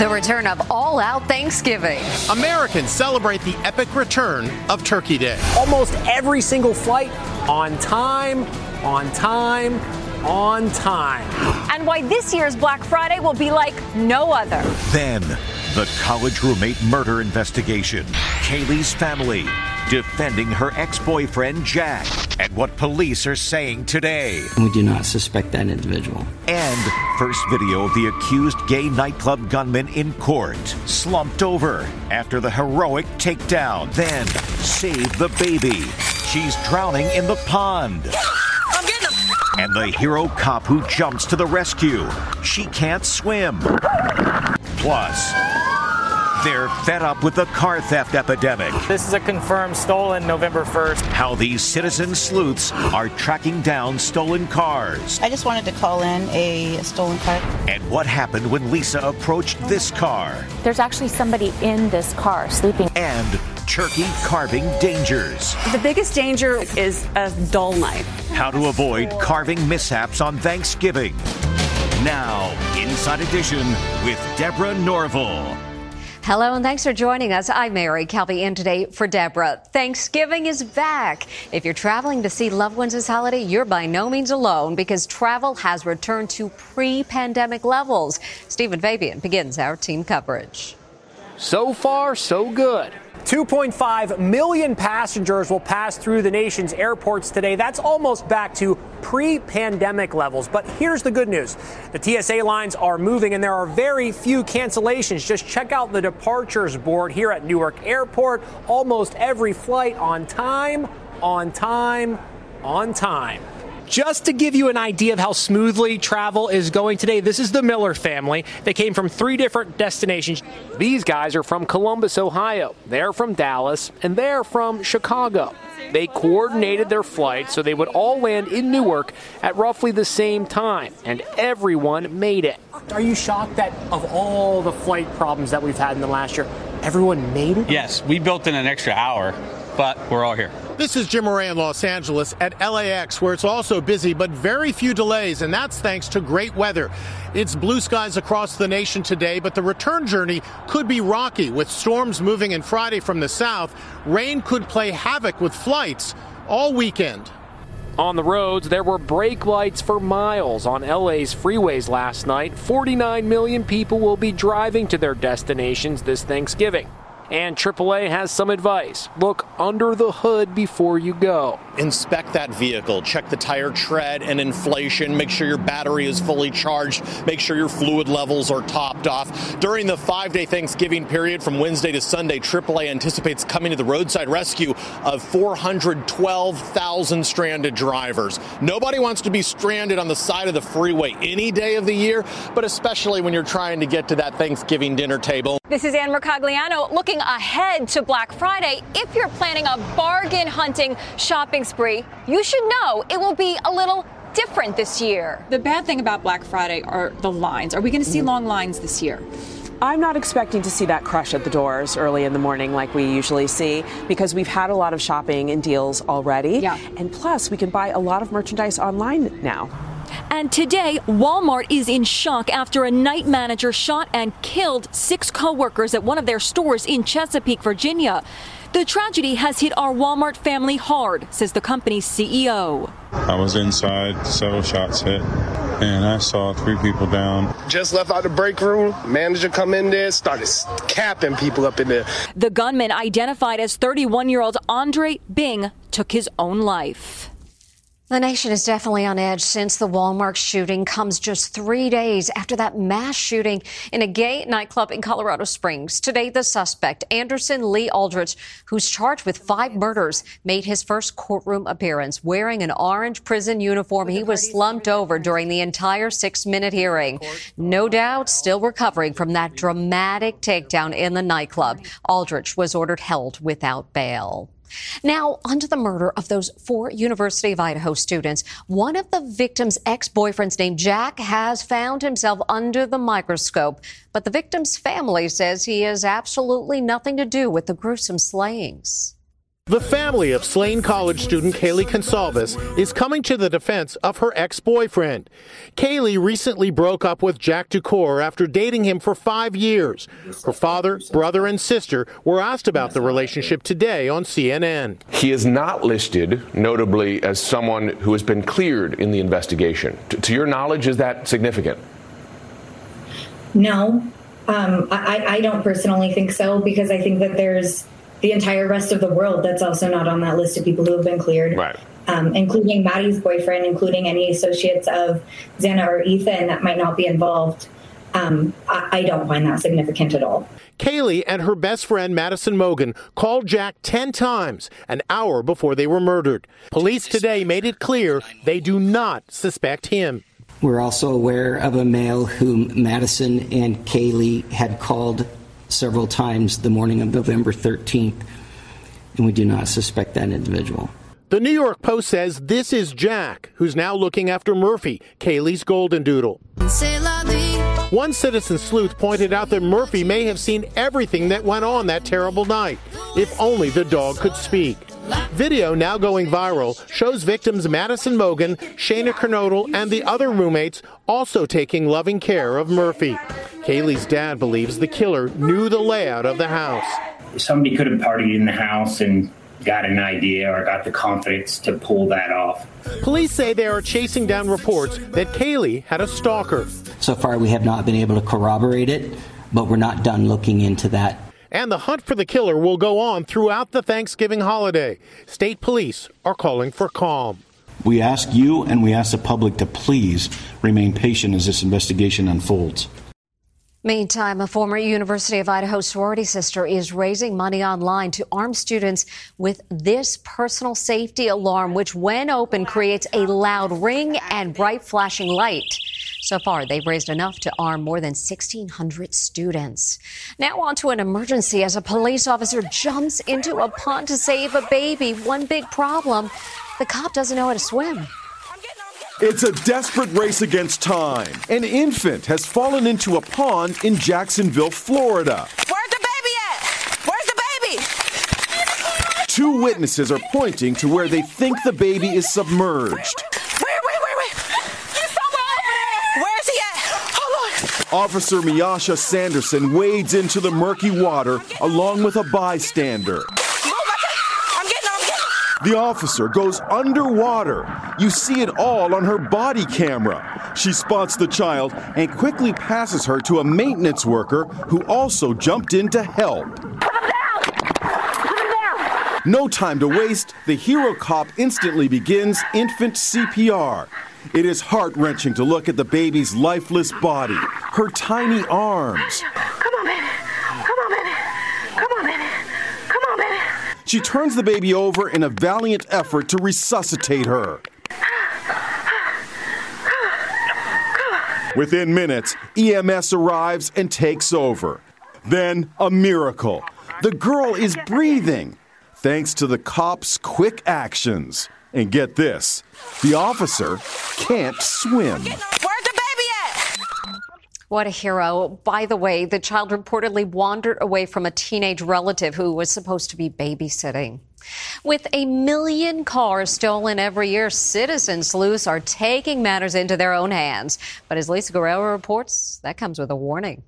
The return of all out Thanksgiving. Americans celebrate the epic return of Turkey Day. Almost every single flight on time, on time, on time. And why this year's Black Friday will be like no other. Then, the college roommate murder investigation. Kaylee's family defending her ex boyfriend, Jack, and what police are saying today. We do not suspect that individual. And first video of the accused gay nightclub gunman in court, slumped over after the heroic takedown. Then, save the baby. She's drowning in the pond. I'm getting him. And the hero cop who jumps to the rescue. She can't swim. Plus, they're fed up with the car theft epidemic. This is a confirmed stolen November 1st. How these citizen sleuths are tracking down stolen cars. I just wanted to call in a stolen car. And what happened when Lisa approached this car. There's actually somebody in this car sleeping. And turkey carving dangers. The biggest danger is a dull knife. How to avoid carving mishaps on Thanksgiving. Now, Inside Edition with Deborah Norville. Hello and thanks for joining us. I'm Mary Calvi in today for Deborah. Thanksgiving is back. If you're traveling to see loved ones this holiday, you're by no means alone because travel has returned to pre-pandemic levels. Stephen Fabian begins our team coverage. So far, so good. 2.5 million passengers will pass through the nation's airports today. That's almost back to pre pandemic levels. But here's the good news the TSA lines are moving and there are very few cancellations. Just check out the departures board here at Newark Airport. Almost every flight on time, on time, on time. Just to give you an idea of how smoothly travel is going today, this is the Miller family. They came from three different destinations. These guys are from Columbus, Ohio. They're from Dallas, and they're from Chicago. They coordinated their flights so they would all land in Newark at roughly the same time, and everyone made it. Are you shocked that of all the flight problems that we've had in the last year, everyone made it? Yes, we built in an extra hour, but we're all here. This is Jim Moret in Los Angeles at LAX, where it's also busy, but very few delays, and that's thanks to great weather. It's blue skies across the nation today, but the return journey could be rocky with storms moving in Friday from the south. Rain could play havoc with flights all weekend. On the roads, there were brake lights for miles on LA's freeways last night. 49 million people will be driving to their destinations this Thanksgiving. And AAA has some advice. Look under the hood before you go. Inspect that vehicle, check the tire tread and inflation, make sure your battery is fully charged, make sure your fluid levels are topped off. During the five day Thanksgiving period from Wednesday to Sunday, AAA anticipates coming to the roadside rescue of 412,000 stranded drivers. Nobody wants to be stranded on the side of the freeway any day of the year, but especially when you're trying to get to that Thanksgiving dinner table. This is Ann Mercogliano looking ahead to Black Friday. If you're planning a bargain hunting shopping spree, you should know it will be a little different this year. The bad thing about Black Friday are the lines. Are we going to see mm-hmm. long lines this year? I'm not expecting to see that crush at the doors early in the morning like we usually see because we've had a lot of shopping and deals already. Yeah. And plus, we can buy a lot of merchandise online now. And today, Walmart is in shock after a night manager shot and killed six coworkers at one of their stores in Chesapeake, Virginia. The tragedy has hit our Walmart family hard, says the company's CEO. I was inside, several shots hit, and I saw three people down. Just left out the break room. Manager come in there, started capping people up in there. The gunman, identified as 31 year old Andre Bing, took his own life. The nation is definitely on edge since the Walmart shooting comes just three days after that mass shooting in a gay nightclub in Colorado Springs. Today, the suspect, Anderson Lee Aldrich, who's charged with five murders, made his first courtroom appearance wearing an orange prison uniform. He was slumped over during the entire six minute hearing. No doubt still recovering from that dramatic takedown in the nightclub. Aldrich was ordered held without bail. Now, onto the murder of those four University of Idaho students. One of the victims' ex boyfriends, named Jack, has found himself under the microscope. But the victim's family says he has absolutely nothing to do with the gruesome slayings. The family of slain college student Kaylee Goncalves is coming to the defense of her ex-boyfriend. Kaylee recently broke up with Jack DuCoeur after dating him for five years. Her father, brother, and sister were asked about the relationship today on CNN. He is not listed, notably, as someone who has been cleared in the investigation. to, to your knowledge, is that significant? No, um, I, I don't personally think so because I think that there's the entire rest of the world that's also not on that list of people who have been cleared. Right. Um, including Maddie's boyfriend, including any associates of Xana or Ethan that might not be involved. Um, I, I don't find that significant at all. Kaylee and her best friend Madison Mogen called Jack 10 times an hour before they were murdered. Police today made it clear they do not suspect him. We're also aware of a male whom Madison and Kaylee had called several times the morning of November 13th, and we do not suspect that individual. The New York Post says this is Jack, who's now looking after Murphy, Kaylee's golden doodle. One citizen sleuth pointed out that Murphy may have seen everything that went on that terrible night, if only the dog could speak. Video now going viral shows victims Madison Mogen, Xana Kernodle, and the other roommates also taking loving care of Murphy. Kaylee's dad believes the killer knew the layout of the house. Somebody could have partied in the house and got an idea or got the confidence to pull that off. Police say they are chasing down reports that Kaylee had a stalker. So far, we have not been able to corroborate it, but we're not done looking into that and the hunt for the killer will go on throughout the Thanksgiving holiday. State police are calling for calm. We ask you and we ask the public to please remain patient as this investigation unfolds. Meantime, a former University of Idaho sorority sister is raising money online to arm students with this personal safety alarm, which, when open, creates a loud ring and bright flashing light. So far, they've raised enough to arm more than 1,600 students. Now on to an emergency as a police officer jumps into a pond to save a baby. One big problem, the cop doesn't know how to swim. It's a desperate race against time. An infant has fallen into a pond in Jacksonville, Florida. Where's the baby at? Where's the baby? Two witnesses are pointing to where they think the baby is submerged. Wait, wait, wait, wait. He's somewhere! Where is he at? Oh, Hold on. Officer Miasha Sanderson wades into the murky water along with a bystander. The officer goes underwater. You see it all on her body camera. She spots the child and quickly passes her to a maintenance worker who also jumped in to help. No time to waste, the hero cop instantly begins infant CPR. It is heart wrenching to look at the baby's lifeless body, her tiny arms. Come on, baby. Come on, baby. Come on, baby. Come on, baby. She turns the baby over in a valiant effort to resuscitate her. Within minutes, EMS arrives and takes over. Then, a miracle. The girl is breathing, thanks to the cops' quick actions. And get this the officer can't swim. Where's the baby at? What a hero. By the way, the child reportedly wandered away from a teenage relative who was supposed to be babysitting. With a million cars stolen every year, citizen sleuths are taking matters into their own hands. But as Lisa Guerrero reports, that comes with a warning.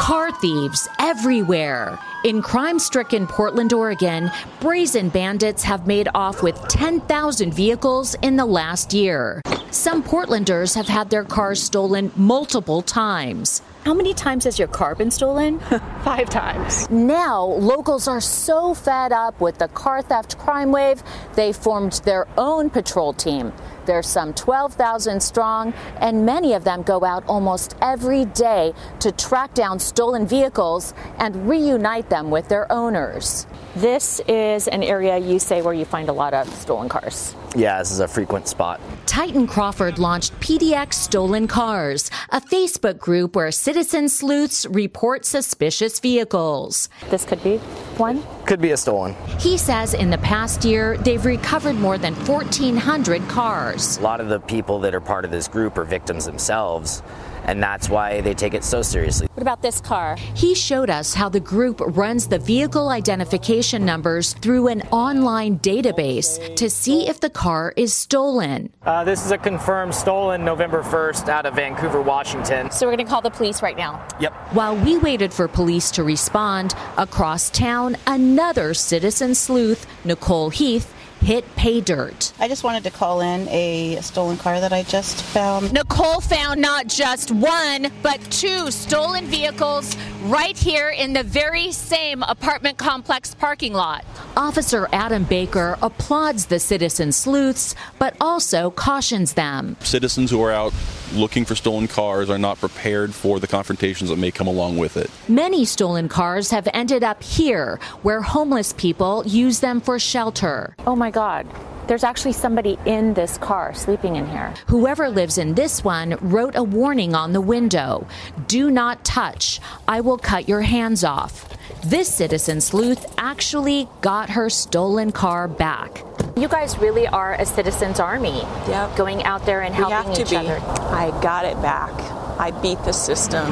Car thieves everywhere. In crime stricken Portland, Oregon, brazen bandits have made off with 10,000 vehicles in the last year. Some Portlanders have had their cars stolen multiple times. How many times has your car been stolen? Five times. Now, locals are so fed up with the car theft crime wave, they formed their own patrol team. They're some 12,000 strong, and many of them go out almost every day to track down stolen vehicles and reunite them with their owners. This is an area you say where you find a lot of stolen cars. Yeah, this is a frequent spot. Titan Crawford launched PDX Stolen Cars, a Facebook group where citizen sleuths report suspicious vehicles. This could be one. Could be a stolen. He says in the past year, they've recovered more than 1,400 cars. A lot of the people that are part of this group are victims themselves, and that's why they take it so seriously. What about this car? He showed us how the group runs the vehicle identification numbers through an online database to see if the car is stolen. Uh, this is a confirmed stolen November 1st out of Vancouver, Washington. So we're going to call the police right now. Yep. While we waited for police to respond, across town, another citizen sleuth, Nicole Heath, hit pay dirt. I just wanted to call in a stolen car that I just found. Nicole found not just one, but two stolen vehicles right here in the very same apartment complex parking lot. Officer Adam Baker applauds the citizen sleuths, but also cautions them. Citizens who are out looking for stolen cars are not prepared for the confrontations that may come along with it. Many stolen cars have ended up here, where homeless people use them for shelter. Oh my God. There's actually somebody in this car sleeping in here. Whoever lives in this one wrote a warning on the window Do not touch. I will cut your hands off. This citizen sleuth actually got her stolen car back. You guys really are a citizens army. Yep. Going out there and We helping have to each be. other. I got it back. I beat the system.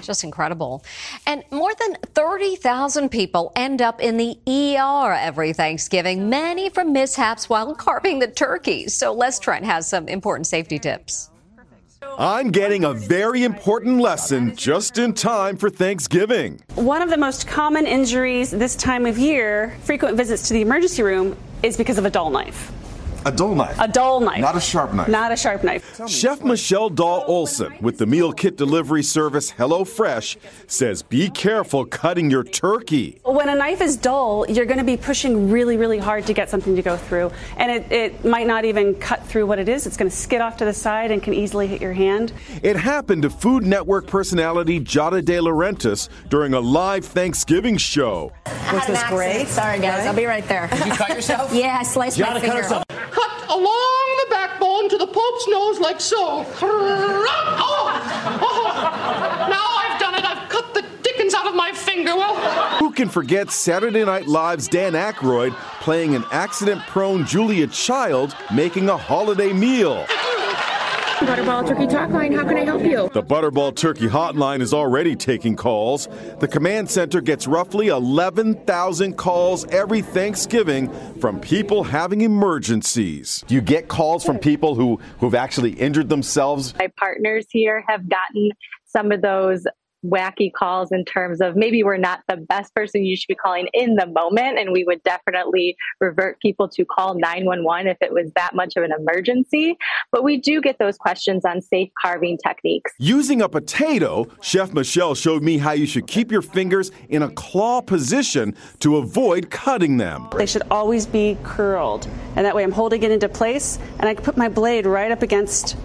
Just incredible. And more than 30,000 people end up in the ER every Thanksgiving, many from mishaps while carving the turkeys. So Les Trent has some important safety tips. I'm getting a very important lesson just in time for Thanksgiving. One of the most common injuries this time of year, frequent visits to the emergency room, is because of a dull knife. A dull knife. A dull knife. Not a sharp knife. Not a sharp knife. Chef Michelle Dahl Olson with the meal kit delivery service HelloFresh says be careful cutting your turkey. When a knife is dull, you're going to be pushing really, really hard to get something to go through. And it, it might not even cut through what it is. It's going to skid off to the side and can easily hit your hand. It happened to Food Network personality Giada De Laurentiis during a live Thanksgiving show. Was this great? Sorry, guys. I'll be right there. Did you cut yourself? yeah, I sliced my Gianna cut finger. Along the backbone to the Pope's nose like so. Oh, oh. Now I've done it. I've cut the dickens out of my finger. Well, Who can forget Saturday Night Live's Dan Aykroyd playing an accident prone Julia Child making a holiday meal? Butterball Turkey Talk Line, how can I help you? The Butterball Turkey Hotline is already taking calls. The command center gets roughly 11,000 calls every Thanksgiving from people having emergencies. Do you get calls from people who, who've actually injured themselves? My partners here have gotten some of those wacky calls in terms of maybe we're not the best person you should be calling in the moment and we would definitely revert people to call 911 if it was that much of an emergency but we do get those questions on safe carving techniques Using a potato, Chef Michelle showed me how you should keep your fingers in a claw position to avoid cutting them. They should always be curled. And that way I'm holding it into place and I can put my blade right up against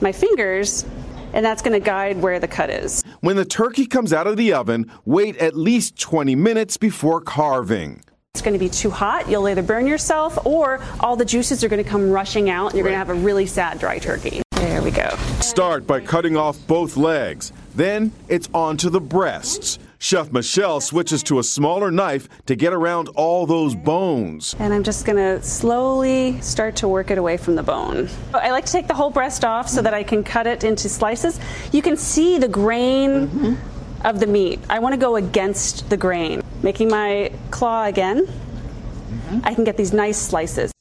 my fingers and that's going to guide where the cut is. When the turkey comes out of the oven, wait at least 20 minutes before carving. It's going to be too hot, you'll either burn yourself or all the juices are going to come rushing out and you're going to have a really sad dry turkey. There we go. Start by cutting off both legs. Then it's on to the breasts. Chef Michelle switches to a smaller knife to get around all those bones. And I'm just going to slowly start to work it away from the bone. I like to take the whole breast off so that I can cut it into slices. You can see the grain mm-hmm. of the meat. I want to go against the grain. Making my claw again, mm-hmm. I can get these nice slices.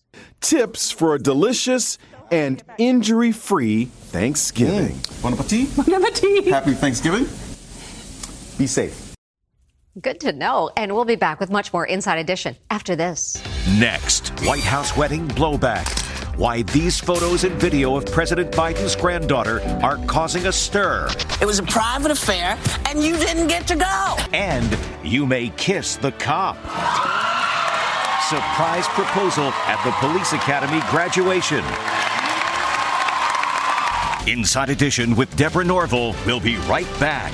Tips for a delicious and injury free Thanksgiving. Mm. Bon appetit. Bon appetit. Happy Thanksgiving. Be safe. Good to know. And we'll be back with much more Inside Edition after this. Next, White House wedding blowback. Why these photos and video of President Biden's granddaughter are causing a stir. It was a private affair, and you didn't get to go. And you may kiss the cop. Surprise proposal at the Police Academy graduation. Inside Edition with Deborah Norville. We'll be right back.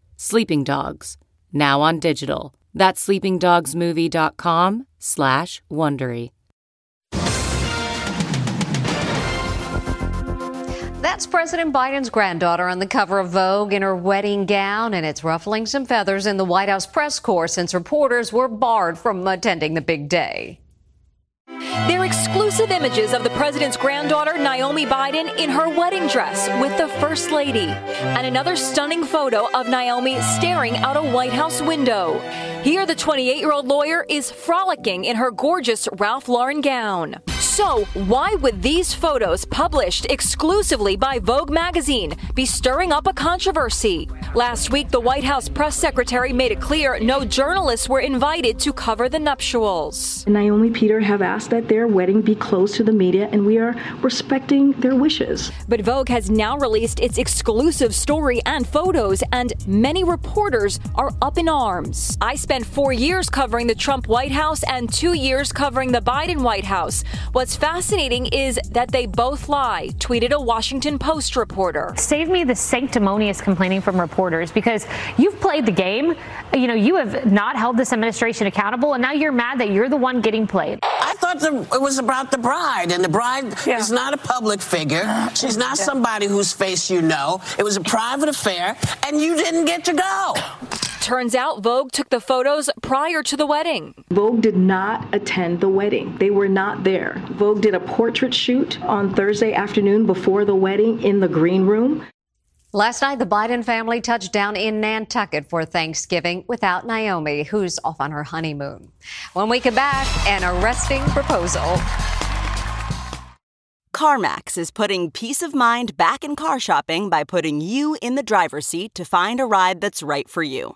Sleeping Dogs, now on digital. That's sleepingdogsmovie.com slash Wondery. That's President Biden's granddaughter on the cover of Vogue in her wedding gown, and it's ruffling some feathers in the White House press corps since reporters were barred from attending the big day. They're exclusive images of the president's granddaughter, Naomi Biden, in her wedding dress with the First Lady. And another stunning photo of Naomi staring out a White House window. Here, the 28 year old lawyer is frolicking in her gorgeous Ralph Lauren gown. So, why would these photos, published exclusively by Vogue magazine, be stirring up a controversy? Last week, the White House press secretary made it clear no journalists were invited to cover the nuptials. Naomi Peter have asked that their wedding be closed to the media, and we are respecting their wishes. But Vogue has now released its exclusive story and photos, and many reporters are up in arms. I spent four years covering the Trump White House and two years covering the Biden White House. What's fascinating is that they both lie, tweeted a Washington Post reporter. Save me the sanctimonious complaining from reporters because you've played the game. You know, you have not held this administration accountable, and now you're mad that you're the one getting played. I thought the, it was about the bride, and the bride yeah. is not a public figure. She's not yeah. somebody whose face you know. It was a private affair, and you didn't get to go. Turns out Vogue took the photos prior to the wedding. Vogue did not attend the wedding. They were not there. Vogue did a portrait shoot on Thursday afternoon before the wedding in the green room. Last night, the Biden family touched down in Nantucket for Thanksgiving without Naomi, who's off on her honeymoon. When we come back, an arresting proposal. CarMax is putting peace of mind back in car shopping by putting you in the driver's seat to find a ride that's right for you.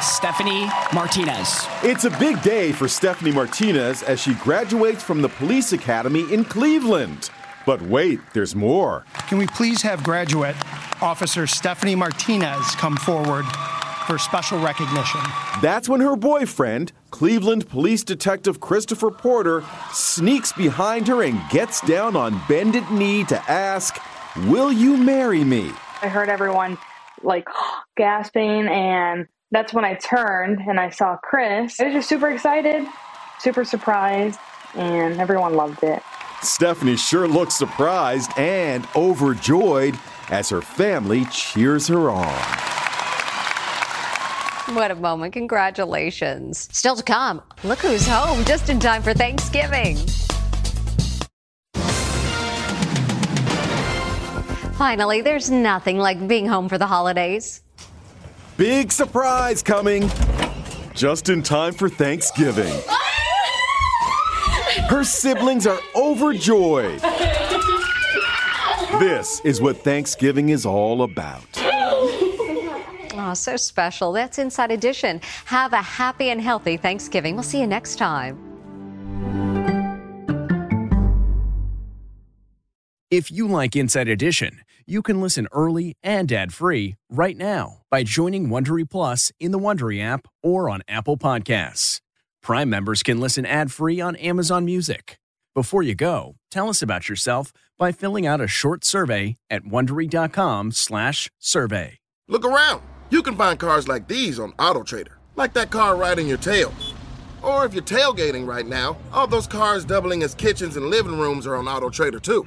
Stephanie Martinez. It's a big day for Stephanie Martinez as she graduates from the police academy in Cleveland. But wait, there's more. Can we please have graduate Officer Stephanie Martinez come forward for special recognition? That's when her boyfriend, Cleveland Police Detective Christopher Porter, sneaks behind her and gets down on bended knee to ask, Will you marry me? I heard everyone like gasping, and that's when I turned and I saw Chris. I was just super excited, super surprised, and everyone loved it. Stephanie sure looks surprised and overjoyed as her family cheers her on. What a moment. Congratulations. Still to come, look who's home just in time for Thanksgiving. Finally, there's nothing like being home for the holidays. Big surprise coming just in time for Thanksgiving. Her siblings are overjoyed. This is what Thanksgiving is all about. Oh, so special. That's Inside Edition. Have a happy and healthy Thanksgiving. We'll see you next time. If you like Inside Edition, you can listen early and ad-free right now by joining Wondery Plus in the Wondery app or on Apple Podcasts. Prime members can listen ad-free on Amazon Music. Before you go, tell us about yourself by filling out a short survey at wondery.com/survey. Look around. You can find cars like these on AutoTrader, like that car riding your tail. Or if you're tailgating right now, all those cars doubling as kitchens and living rooms are on AutoTrader too.